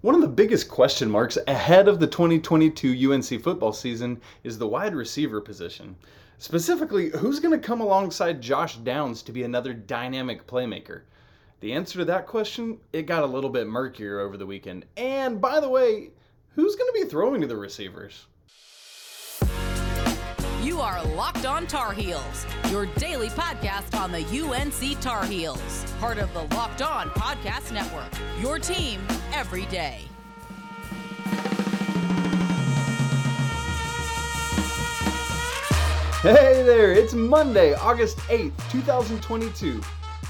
One of the biggest question marks ahead of the 2022 UNC football season is the wide receiver position. Specifically, who's going to come alongside Josh Downs to be another dynamic playmaker? The answer to that question, it got a little bit murkier over the weekend. And by the way, who's going to be throwing to the receivers? You are Locked On Tar Heels, your daily podcast on the UNC Tar Heels, part of the Locked On Podcast Network. Your team every day. Hey there, it's Monday, August 8th, 2022.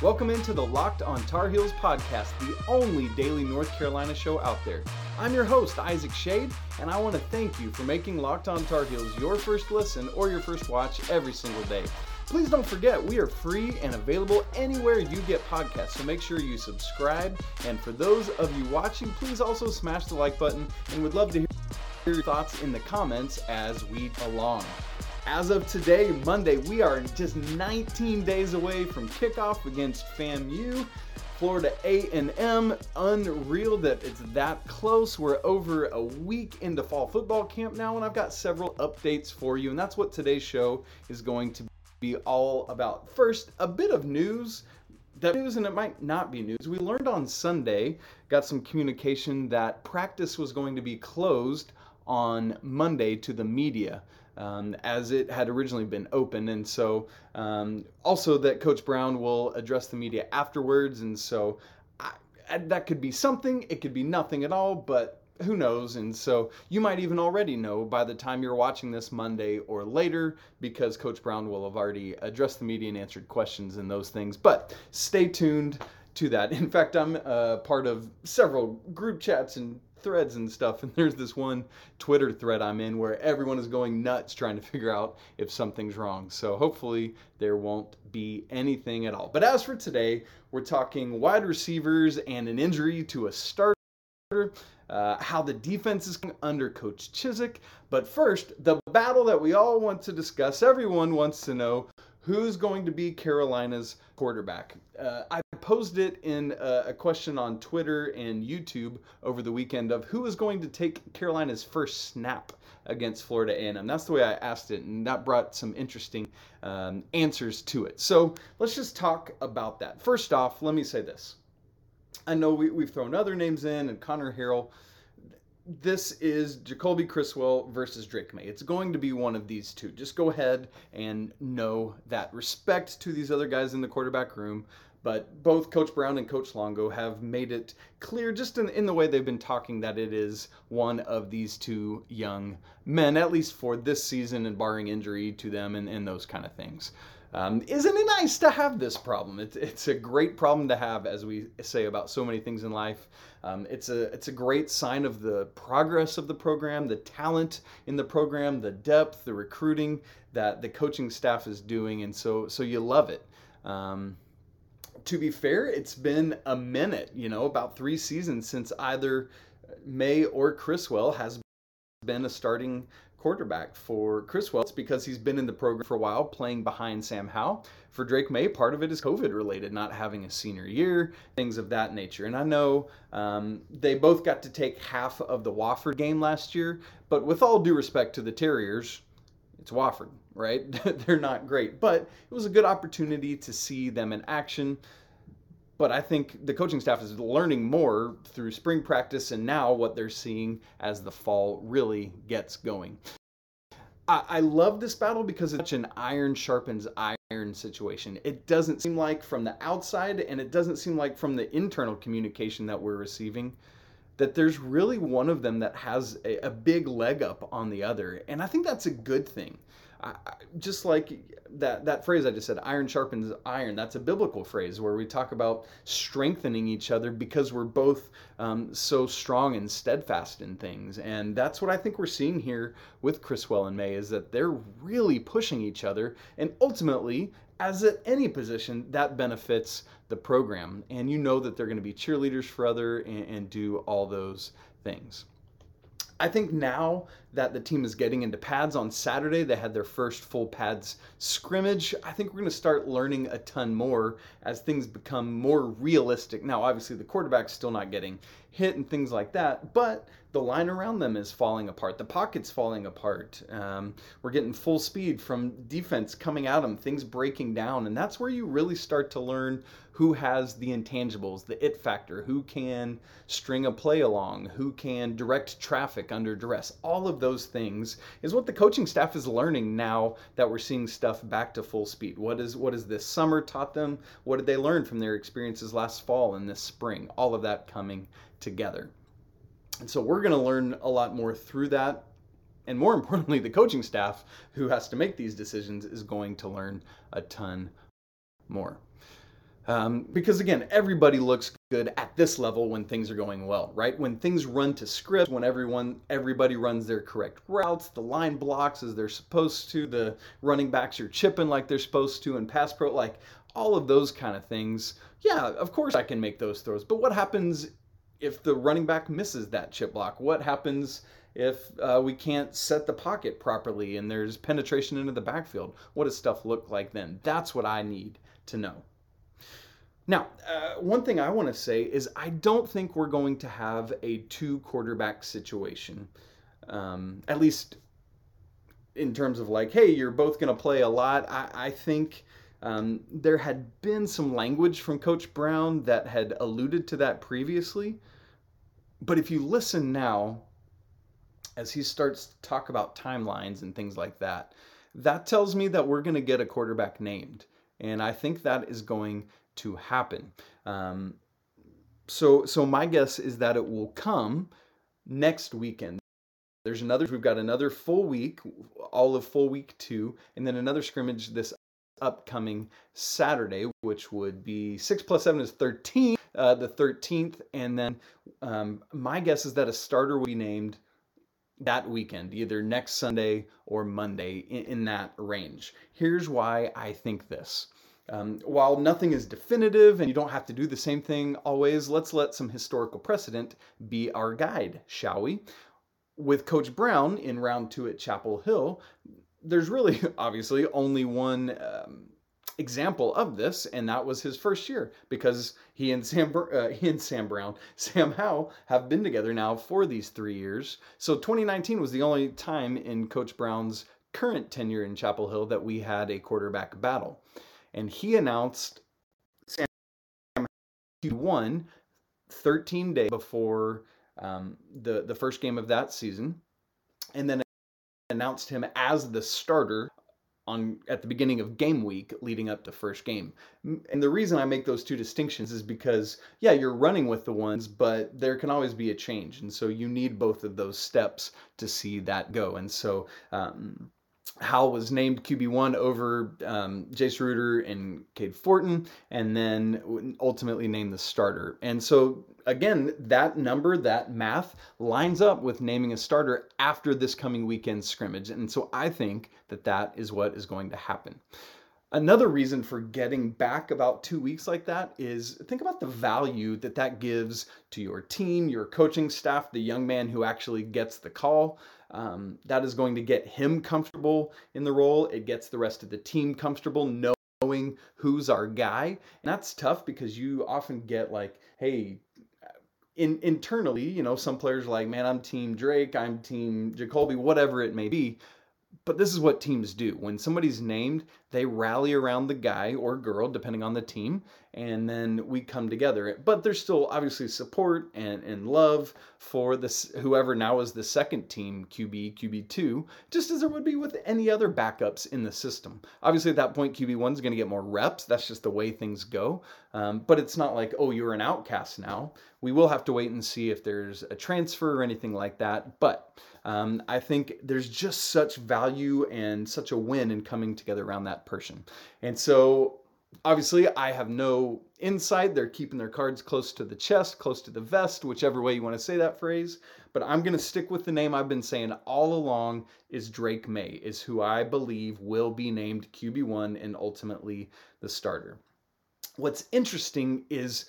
Welcome into the Locked on Tar Heels podcast, the only daily North Carolina show out there. I'm your host, Isaac Shade, and I want to thank you for making Locked on Tar Heels your first listen or your first watch every single day. Please don't forget, we are free and available anywhere you get podcasts, so make sure you subscribe. And for those of you watching, please also smash the like button and would love to hear your thoughts in the comments as we along. As of today, Monday, we are just 19 days away from kickoff against FAMU. Florida A&M, unreal that it's that close. We're over a week into fall football camp now, and I've got several updates for you, and that's what today's show is going to be all about. First, a bit of news. That news, and it might not be news. We learned on Sunday, got some communication that practice was going to be closed on Monday to the media. Um, as it had originally been open. And so, um, also that Coach Brown will address the media afterwards. And so, I, that could be something, it could be nothing at all, but who knows? And so, you might even already know by the time you're watching this Monday or later, because Coach Brown will have already addressed the media and answered questions and those things. But stay tuned to that. In fact, I'm uh, part of several group chats and threads and stuff and there's this one twitter thread i'm in where everyone is going nuts trying to figure out if something's wrong so hopefully there won't be anything at all but as for today we're talking wide receivers and an injury to a starter uh, how the defense is under Coach Chizik. But first, the battle that we all want to discuss. Everyone wants to know who's going to be Carolina's quarterback. Uh, I posed it in a, a, question on Twitter and YouTube over the weekend of who is going to take Carolina's first snap against Florida A&M. That's the way I asked it, and that brought some interesting um, answers to it. So let's just talk about that. First off, let me say this. I know we, we've thrown other names in, and Conner Harrell this is Jacoby Criswell versus Drake Maye. It's going to be one of these two. Just go ahead and know that. Respect to these other guys in the quarterback room, but both Coach Brown and Coach Longo have made it clear, just in, in the way they've been talking, that it is one of these two young men, at least for this season and barring injury to them and, and those kind of things. Um, isn't it nice to have this problem? It's, it's a great problem to have, as we say about so many things in life. Um, it's a it's a great sign of the progress of the program, the talent in the program, the depth, the recruiting that the coaching staff is doing, and so so you love it. Um, to be fair, it's been a minute, you know, about three seasons since either Maye or Criswell has been a starting quarterback for Criswell. It's because he's been in the program for a while, playing behind Sam Howell. For Drake Maye, part of it is COVID related, not having a senior year, things of that nature. And I know um, they both got to take half of the Wofford game last year, but with all due respect to the Terriers, it's Wofford, right? They're not great, but it was a good opportunity to see them in action but I think the coaching staff is learning more through spring practice and now what they're seeing as the fall really gets going. I, I love this battle because it's such an iron sharpens iron situation. It doesn't seem like from the outside and it doesn't seem like from the internal communication that we're receiving that there's really one of them that has a, a big leg up on the other. And I think that's a good thing. I, just like that that phrase I just said, iron sharpens iron. That's a biblical phrase where we talk about strengthening each other because we're both um, so strong and steadfast in things. And that's what I think we're seeing here with Criswell and Maye is that they're really pushing each other, and ultimately, as at any position, that benefits the program. And you know that they're going to be cheerleaders for other and, and do all those things. I think now that the team is getting into pads on Saturday, they had their first full pads scrimmage. I think we're going to start learning a ton more as things become more realistic. Now, obviously, the quarterback's still not getting hit and things like that, but the line around them is falling apart. The pocket's falling apart. Um, we're getting full speed from defense coming at them, things breaking down. And that's where you really start to learn who has the intangibles, the it factor, who can string a play along, who can direct traffic under duress. All of those things is what the coaching staff is learning now that we're seeing stuff back to full speed. What is what has this summer taught them? What did they learn from their experiences last fall and this spring? All of that coming together. And so we're going to learn a lot more through that. And more importantly, the coaching staff who has to make these decisions is going to learn a ton more. Um, because again, everybody looks good at this level when things are going well, right? When things run to script, when everyone, everybody runs their correct routes, the line blocks as they're supposed to, the running backs are chipping like they're supposed to, and pass pro, like all of those kind of things. Yeah, of course I can make those throws. But what happens if the running back misses that chip block? What happens if uh, we can't set the pocket properly and there's penetration into the backfield? What does stuff look like then? That's what I need to know. Now, uh, one thing I want to say is I don't think we're going to have a two quarterback situation, um, at least in terms of like, hey, you're both going to play a lot. I, I think um, there had been some language from Coach Brown that had alluded to that previously. But if you listen now, as he starts to talk about timelines and things like that, that tells me that we're going to get a quarterback named. And I think that is going to happen. Um, so, so my guess is that it will come next weekend. There's another, we've got another full week, all of full week two, and then another scrimmage this upcoming Saturday, which would be 6 plus 7 is 13, uh, the 13th. And then um, my guess is that a starter will be named that weekend, either next Sunday or Monday in, in that range. Here's why I think this. Um, while nothing is definitive and you don't have to do the same thing always, let's let some historical precedent be our guide, shall we? With Coach Brown in round two at Chapel Hill, there's really obviously only one um, example of this, and that was his first year because he and Sam uh, he and Sam Brown, Sam Howell have been together now for these three years. So 2019 was the only time in Coach Brown's current tenure in Chapel Hill that we had a quarterback battle, and he announced Sam won 13 days before um, the the first game of that season, and then announced him as the starter on at the beginning of game week leading up to first game. And the reason I make those two distinctions is because yeah, you're running with the ones, but there can always be a change, and so you need both of those steps to see that go. And so um, Howell was named QB1 over um, Jace Ruder and Cade Fortin, and then ultimately named the starter. And so, again, that number, that math lines up with naming a starter after this coming weekend scrimmage. And so I think that that is what is going to happen. Another reason for getting back about two weeks like that is think about the value that that gives to your team, your coaching staff, the young man who actually gets the call. Um, that is going to get him comfortable in the role. It gets the rest of the team comfortable knowing who's our guy. And that's tough because you often get like, hey, in, internally, you know, some players are like, man, I'm team Drake, I'm team Jacoby, whatever it may be. But this is what teams do. When somebody's named, they rally around the guy or girl, depending on the team, and then we come together. But there's still obviously support and, and love for this whoever now is the second team QB, QB2, just as there would be with any other backups in the system. Obviously, at that point, QB1 is going to get more reps. That's just the way things go. Um, but it's not like, oh, you're an outcast now. We will have to wait and see if there's a transfer or anything like that. But um, I think there's just such value and such a win in coming together around that person. And so obviously I have no insight. They're keeping their cards close to the chest, close to the vest, whichever way you want to say that phrase. But I'm going to stick with the name I've been saying all along is Drake Maye is who I believe will be named QB1 and ultimately the starter. What's interesting is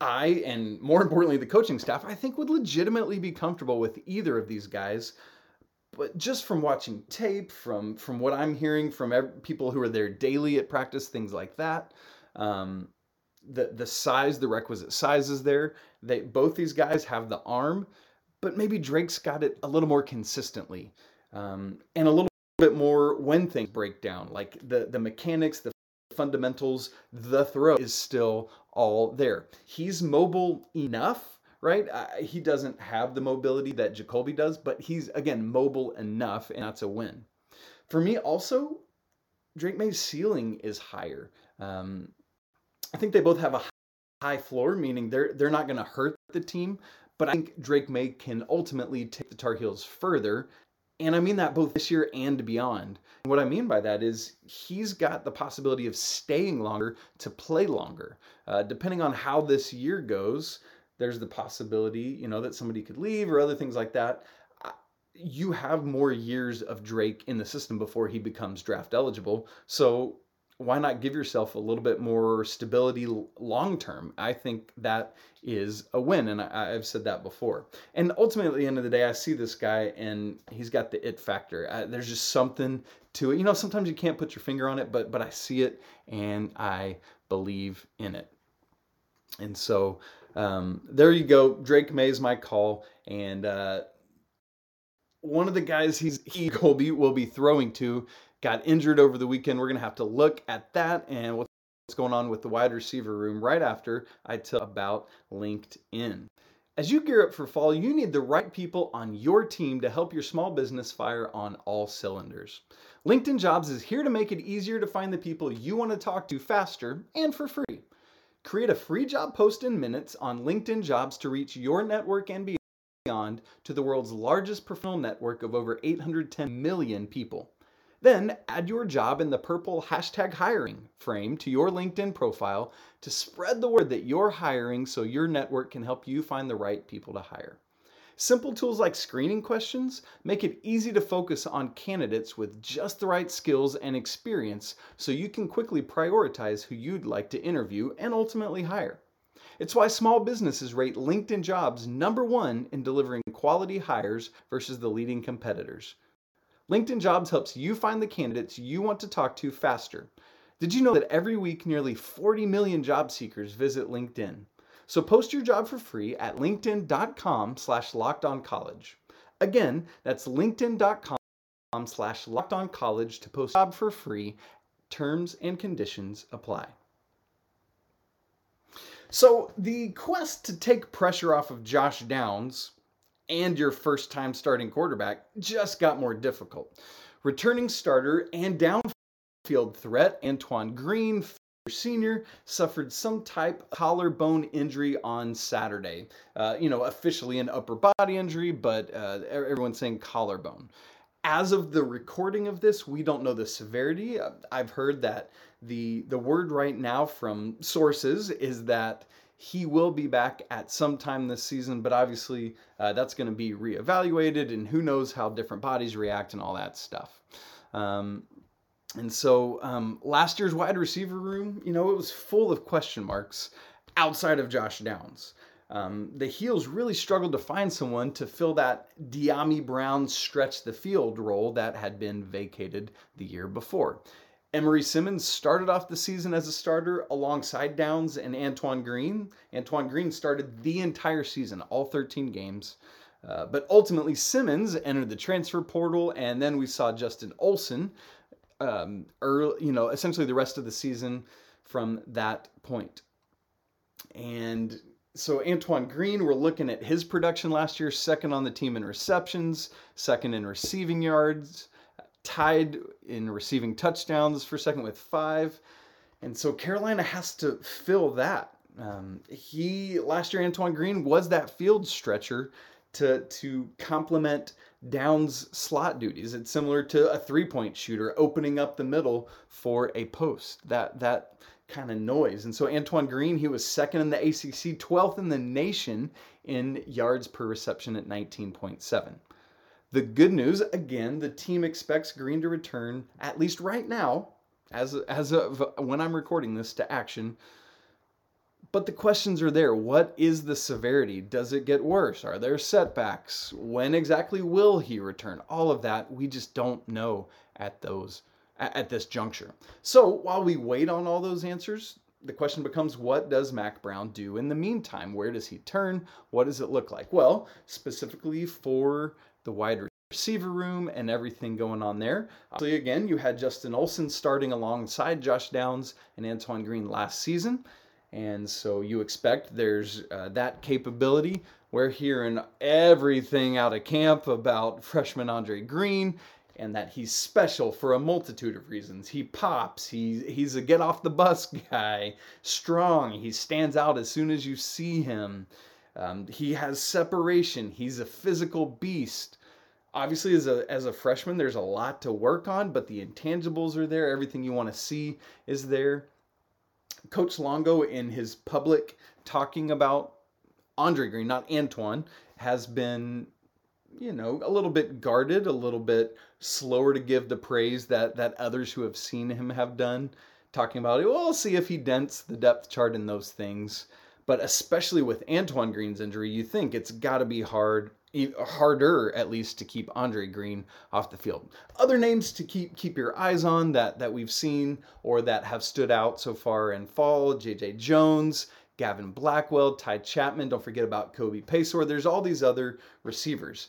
I, and more importantly, the coaching staff, I think would legitimately be comfortable with either of these guys. But just from watching tape, from from what I'm hearing from people who are there daily at practice, things like that, um, the the size, the requisite size is there. They both these guys have the arm, but maybe Drake's got it a little more consistently, um, and a little bit more when things break down, like the the mechanics, the fundamentals, the throw is still all there. He's mobile enough, right? Uh, he doesn't have the mobility that Jacoby does, but he's again mobile enough, and that's a win. For me, also, Drake Maye's ceiling is higher. Um, I think they both have a high floor, meaning they're they're not going to hurt the team. But I think Drake Maye can ultimately take the Tar Heels further and I mean that both this year and beyond. What I mean by that is he's got the possibility of staying longer to play longer. Uh, depending on how this year goes, there's the possibility, you know, that somebody could leave or other things like that. You have more years of Drake in the system before he becomes draft eligible. So why not give yourself a little bit more stability long term? I think that is a win, and I, have said that before. And ultimately, at the end of the day, I see this guy, and he's got the it factor. I, there's just something to it. You know, sometimes you can't put your finger on it, but but I see it, and I believe in it. And so um, there you go. Drake Maye is my call, and uh, one of the guys he's he be will be throwing to got injured over the weekend. We're going to have to look at that and what's going on with the wide receiver room right after I tell about LinkedIn. As you gear up for fall, you need the right people on your team to help your small business fire on all cylinders. LinkedIn Jobs is here to make it easier to find the people you want to talk to faster and for free. Create a free job post in minutes on LinkedIn Jobs to reach your network and beyond to the world's largest professional network of over 810 million people. Then add your job in the purple hashtag hiring frame to your LinkedIn profile to spread the word that you're hiring so your network can help you find the right people to hire. Simple tools like screening questions make it easy to focus on candidates with just the right skills and experience so you can quickly prioritize who you'd like to interview and ultimately hire. It's why small businesses rate LinkedIn jobs number one in delivering quality hires versus the leading competitors. LinkedIn Jobs helps you find the candidates you want to talk to faster. Did you know that every week nearly 40 million job seekers visit LinkedIn? So post your job for free at linkedin.com slash college. Again, that's linkedin.com slash college to post job for free. Terms and conditions apply. So the quest to take pressure off of Josh Downs and your first time starting quarterback just got more difficult. Returning starter and downfield threat Antoine Green Senior suffered some type of collarbone injury on Saturday. Uh, you know, officially an upper body injury, but uh, everyone's saying collarbone. As of the recording of this, we don't know the severity. Uh, I've heard that the the word right now from sources is that he will be back at some time this season, but obviously uh, that's going to be reevaluated, and who knows how different bodies react and all that stuff. Um, and so um, last year's wide receiver room, you know, it was full of question marks outside of Josh Downs. Um, the Heels really struggled to find someone to fill that Dyami Brown stretch the field role that had been vacated the year before. Emery Simmons started off the season as a starter alongside Downs and Antoine Green. Antoine Green started the entire season, all 13 games. Uh, but ultimately, Simmons entered the transfer portal, and then we saw Justin Olson, um, early, you know, essentially the rest of the season from that point. And so Antoine Green, we're looking at his production last year, second on the team in receptions, second in receiving yards tied in receiving touchdowns for second with five. And so Carolina has to fill that. Um, he last year Antoine Green was that field stretcher to to complement Downs slot duties. It's similar to a three-point shooter opening up the middle for a post. That that kind of noise. And so Antoine Green, he was second in the ACC, 12th in the nation in yards per reception at 19.7. The good news, again, the team expects Green to return, at least right now, as, as of when I'm recording this, to action But the questions are there. What is the severity? Does it get worse? Are there setbacks? When exactly will he return? All of that we just don't know at those at this juncture. So while we wait on all those answers, the question becomes what does Mack Brown do in the meantime? Where does he turn? What does it look like? Well, specifically for the wide receiver room and everything going on there. Obviously, again, you had Justin Olson starting alongside Josh Downs and Antoine Green last season. And so you expect there's uh, that capability. We're hearing everything out of camp about freshman Andre Greene and that he's special for a multitude of reasons. He pops, he, he's a get off the bus guy, strong, he stands out as soon as you see him. Um, he has separation, he's a physical beast. Obviously, as a, as a freshman, there's a lot to work on, but the intangibles are there. Everything you want to see is there. Coach Longo, in his public talking about Andre Greene, not Antoine, has been you know, a little bit guarded, a little bit slower to give the praise that that others who have seen him have done, talking about. Well, we'll see if he dents the depth chart in those things. But especially with Antoine Green's injury, you think it's got to be hard, harder at least to keep Andre Greene off the field. Other names to keep keep your eyes on that that we've seen or that have stood out so far in fall: J.J. Jones, Gavin Blackwell, Ty Chapman. Don't forget about Kobe Paysour. There's all these other receivers.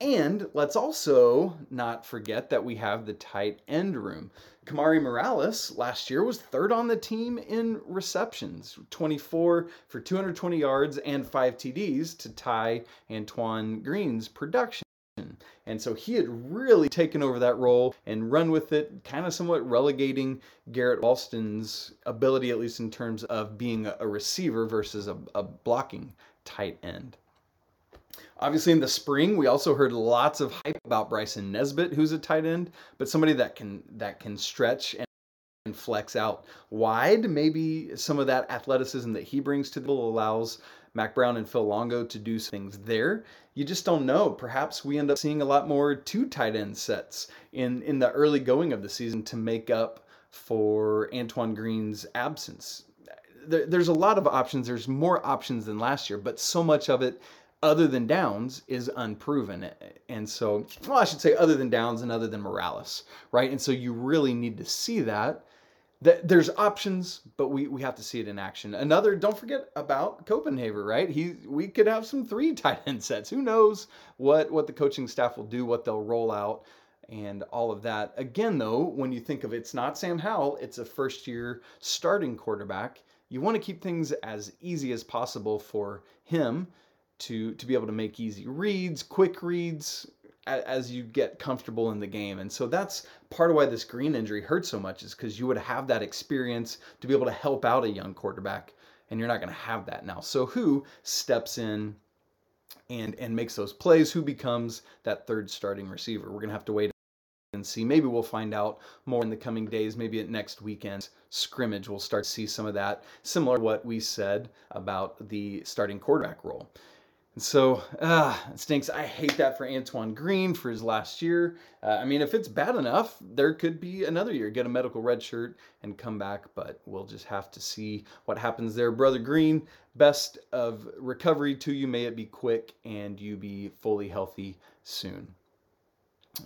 And let's also not forget that we have the tight end room. Kamari Morales last year was third on the team in receptions, 24 for 220 yards and five TDs to tie Antoine Green's production. And so he had really taken over that role and run with it, kind of somewhat relegating Garrett Walston's ability, at least in terms of being a receiver versus a, a blocking tight end. Obviously, in the spring, we also heard lots of hype about Bryson Nesbit, who's a tight end, but somebody that can that can stretch and flex out wide. Maybe some of that athleticism that he brings to the allows Mack Brown and Phil Longo to do things there. You just don't know. Perhaps we end up seeing a lot more two tight end sets in in the early going of the season to make up for Antoine Green's absence. There, there's a lot of options. There's more options than last year, but so much of it other than Downs is unproven. And so, well, I should say other than Downs and other than Morales, right? And so you really need to see that. That there's options, but we, we have to see it in action. Another, don't forget about Copenhaver, right? He we could have some three tight end sets. Who knows what what the coaching staff will do, what they'll roll out, and all of that. Again, though, when you think of it's not Sam Howell, it's a first year starting quarterback. You want to keep things as easy as possible for him to to be able to make easy reads, quick reads as you get comfortable in the game. And so that's part of why this green injury hurts so much is because you would have that experience to be able to help out a young quarterback and you're not going to have that now. So who steps in and and makes those plays? Who becomes that third starting receiver? We're going to have to wait and see. Maybe we'll find out more in the coming days. Maybe at next weekend's scrimmage, we'll start to see some of that, similar to what we said about the starting quarterback role. So, ah, it stinks. I hate that for Antoine Green for his last year. Uh, I mean, if it's bad enough, there could be another year, get a medical red shirt and come back, but we'll just have to see what happens there. Brother Green, best of recovery to you. May it be quick and you be fully healthy soon.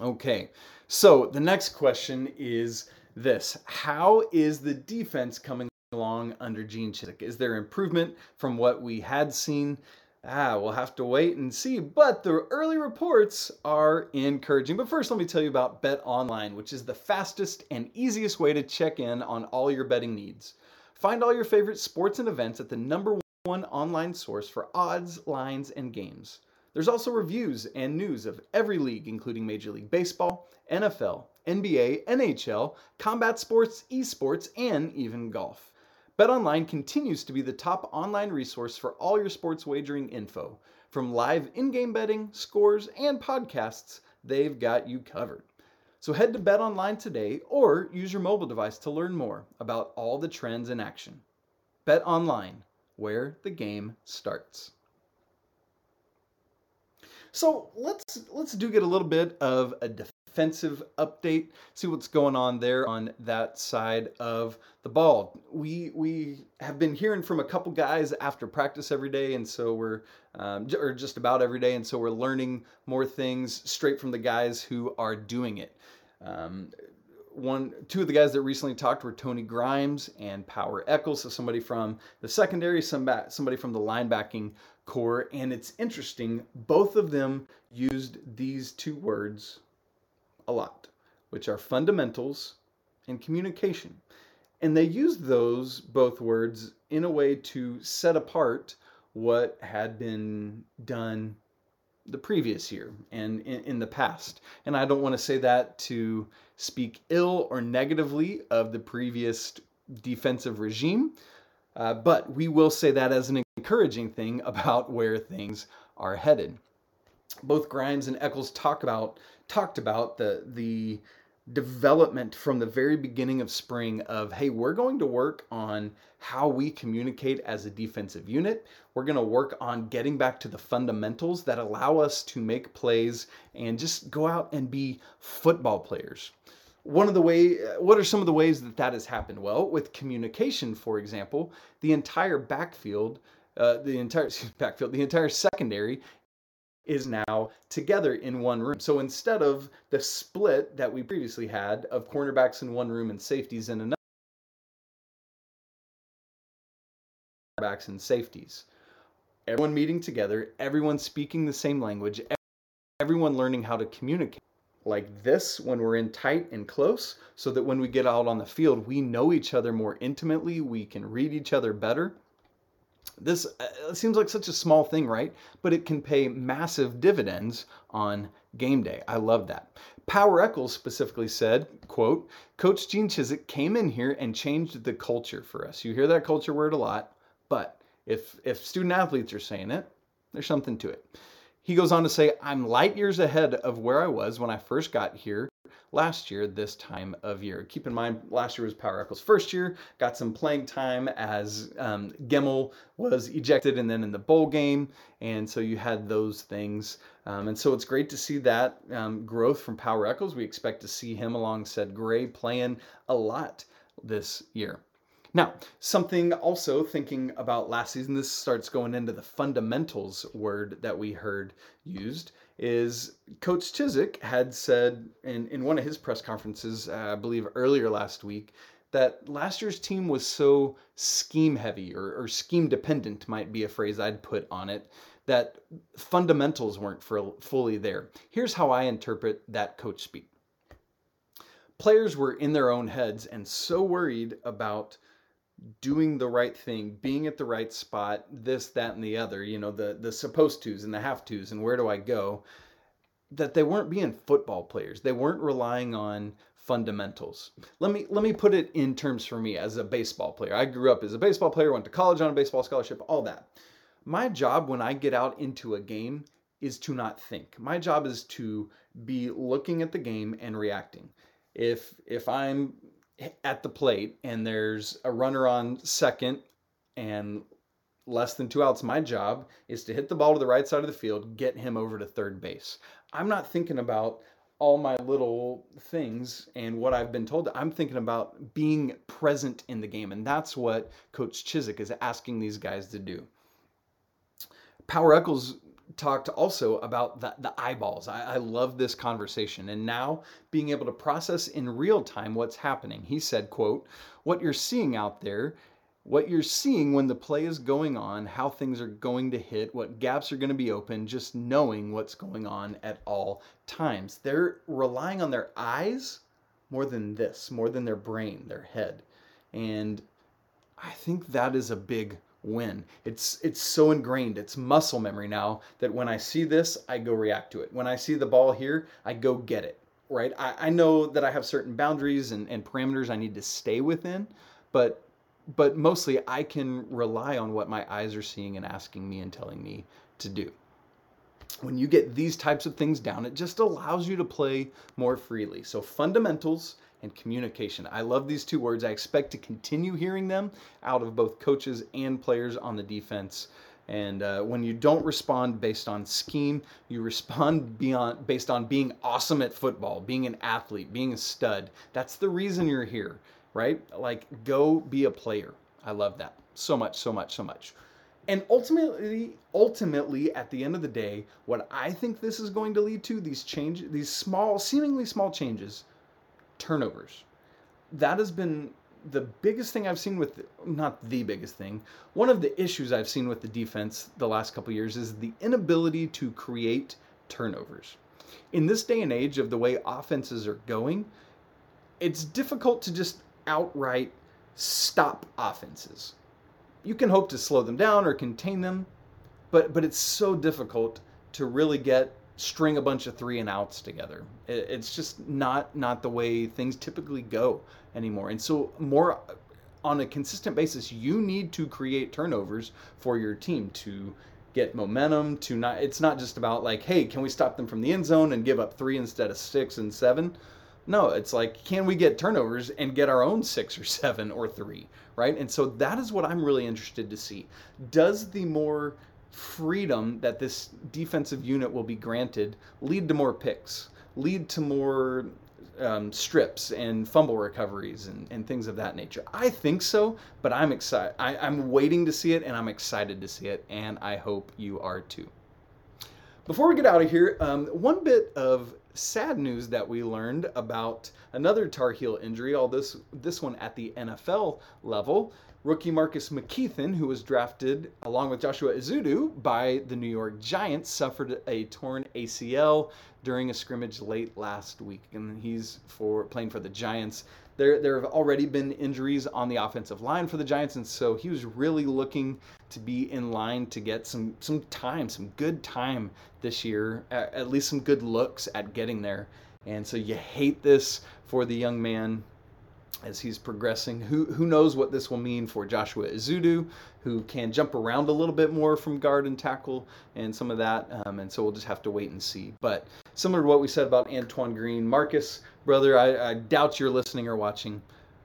Okay, so the next question is this How is the defense coming along under Gene Chizik? Is there improvement from what we had seen? Ah, we'll have to wait and see, but the early reports are encouraging. But first, let me tell you about Bet Online, which is the fastest and easiest way to check in on all your betting needs. Find all your favorite sports and events at the number one online source for odds, lines, and games. There's also reviews and news of every league, including Major League Baseball, NFL, NBA, NHL, combat sports, esports, and even golf. BetOnline continues to be the top online resource for all your sports wagering info. From live in game betting, scores, and podcasts, they've got you covered. So head to BetOnline today or use your mobile device to learn more about all the trends in action. BetOnline, where the game starts. So let's let's do get a little bit of a defensive update, see what's going on there on that side of the ball. We we have been hearing from a couple guys after practice every day, and so we're um, or just about every day, and so we're learning more things straight from the guys who are doing it. Um, one two of the guys that recently talked were Tony Grimes and Power Echols, so somebody from the secondary, some somebody from the linebacking corps, and it's interesting. Both of them used these two words lot, which are fundamentals and communication, and they used those both words in a way to set apart what had been done the previous year and in, in, the past. And I don't want to say that to speak ill or negatively of the previous defensive regime, uh, but we will say that as an encouraging thing about where things are headed. Both Grimes and Echols talk about talked about the the development from the very beginning of spring of hey we're going to work on how we communicate as a defensive unit. We're going to work on getting back to the fundamentals that allow us to make plays and just go out and be football players. One of the way what are some of the ways that that has happened? Well with communication for example the entire backfield uh, the entire backfield the entire secondary is now together in one room. So instead of the split that we previously had of cornerbacks in one room and safeties in another, backs and safeties. Everyone meeting together, everyone speaking the same language, everyone learning how to communicate like this when we're in tight and close so that when we get out on the field, we know each other more intimately, we can read each other better this uh, seems like such a small thing, right? But it can pay massive dividends on game day. I love that. Power Echols specifically said, quote, Coach Gene Chizik came in here and changed the culture for us. You hear that culture word a lot, but if if student athletes are saying it, there's something to it. He goes on to say, I'm light years ahead of where I was when I first got here last year this time of year. Keep in mind, last year was Power Echols' first year, got some playing time as um, Gemmel was ejected and then in the bowl game. And so you had those things. Um, and so it's great to see that um, growth from Power Echols. We expect to see him alongside Gray playing a lot this year. Now, something also thinking about last season, this starts going into the fundamentals word that we heard used, is Coach Chizik had said in, in one of his press conferences, uh, I believe earlier last week, that last year's team was so scheme heavy or, or scheme dependent, might be a phrase I'd put on it, that fundamentals weren't for, fully there. Here's how I interpret that coach speak. Players were in their own heads and so worried about doing the right thing, being at the right spot, this, that, and the other, you know, the the supposed tos and the have tos and where do I go, that they weren't being football players. They weren't relying on fundamentals. Let me let me put it in terms for me as a baseball player. I grew up as a baseball player, went to college on a baseball scholarship, all that. My job when I get out into a game is to not think. My job is to be looking at the game and reacting. If if I'm at the plate and there's a runner on second and less than two outs, my job is to hit the ball to the right side of the field, get him over to third base. I'm not thinking about all my little things and what I've been told. I'm thinking about being present in the game. And that's what Coach Chizik is asking these guys to do. Power Echols talked also about the, the eyeballs. I, I love this conversation. And now being able to process in real time what's happening. He said, quote, what you're seeing out there what you're seeing when the play is going on, how things are going to hit, what gaps are going to be open, just knowing what's going on at all times. They're relying on their eyes more than this, more than their brain, their head. And I think that is a big win. It's it's so ingrained. It's muscle memory now that when I see this, I go react to it. When I see the ball here, I go get it. Right? I, I know that I have certain boundaries and, and parameters I need to stay within, but but mostly I can rely on what my eyes are seeing and asking me and telling me to do. When you get these types of things down, it just allows you to play more freely. So fundamentals and communication. I love these two words. I expect to continue hearing them out of both coaches and players on the defense. And uh, when you don't respond based on scheme, you respond beyond based on being awesome at football, being an athlete, being a stud. That's the reason you're here, right? Like, go be a player. I love that so much, so much, so much. And ultimately, ultimately, at the end of the day, what I think this is going to lead to these change, these small, seemingly small changes, turnovers. That has been the biggest thing I've seen with, not the biggest thing, one of the issues I've seen with the defense the last couple years is the inability to create turnovers. In this day and age of the way offenses are going, it's difficult to just outright stop offenses. You can hope to slow them down or contain them, but but it's so difficult to really get string a bunch of three and outs together. It's just not not the way things typically go anymore. And so more on a consistent basis, you need to create turnovers for your team to get momentum to not it's not just about like hey can we stop them from the end zone and give up three instead of six and seven no it's like can we get turnovers and get our own six or seven or three right and so that is what i'm really interested to see does the more freedom that this defensive unit will be granted lead to more picks, lead to more um, strips and fumble recoveries and, and things of that nature? I think so, but I'm excited. I'm waiting to see it and I'm excited to see it, and I hope you are too. Before we get out of here, um, one bit of sad news that we learned about another Tar Heel injury, all this this one at the NFL level. Rookie Marcus McKethan, who was drafted along with Joshua Ezeudu by the New York Giants, suffered a torn ACL during a scrimmage late last week, and he's for playing for the Giants. There, there have already been injuries on the offensive line for the Giants, and so he was really looking to be in line to get some some time, some good time this year, at, at least some good looks at getting there. And so you hate this for the young man as he's progressing. Who who knows what this will mean for Joshua Ezeudu, who can jump around a little bit more from guard and tackle and some of that. Um, and so we'll just have to wait and see. But similar to what we said about Antoine Green, Marcus, brother, I, I doubt you're listening or watching,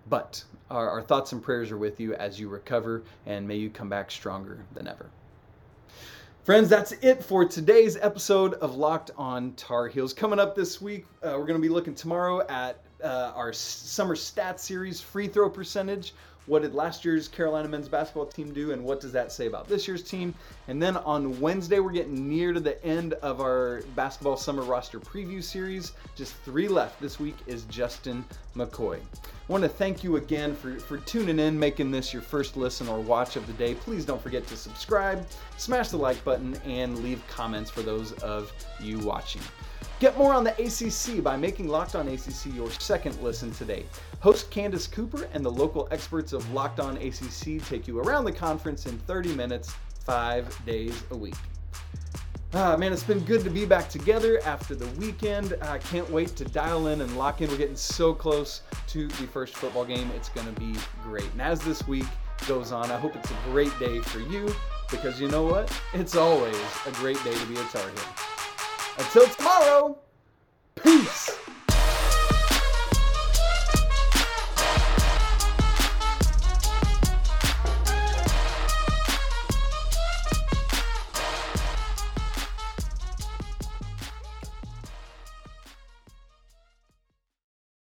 but our, our thoughts and prayers are with you as you recover, and may you come back stronger than ever. Friends, that's it for today's episode of Locked on Tar Heels. Coming up this week, uh, we're going to be looking tomorrow at uh, our summer stats series free throw percentage. What did last year's Carolina men's basketball team do, and what does that say about this year's team? And then on Wednesday, we're getting near to the end of our basketball summer roster preview series. Just three left. This week is Justin McKoy. I want to thank you again for, for tuning in, making this your first listen or watch of the day. Please don't forget to subscribe, smash the like button, and leave comments for those of you watching. Get more on the ACC by making Locked On ACC your second listen today. Host Candace Cooper and the local experts of Locked On ACC take you around the conference in 30 minutes, five days a week. Ah, man, it's been good to be back together after the weekend. I can't wait to dial in and lock in. We're getting so close to the first football game. It's going to be great. And as this week goes on, I hope it's a great day for you because you know what? It's always a great day to be a Tar Heel. Until tomorrow, peace.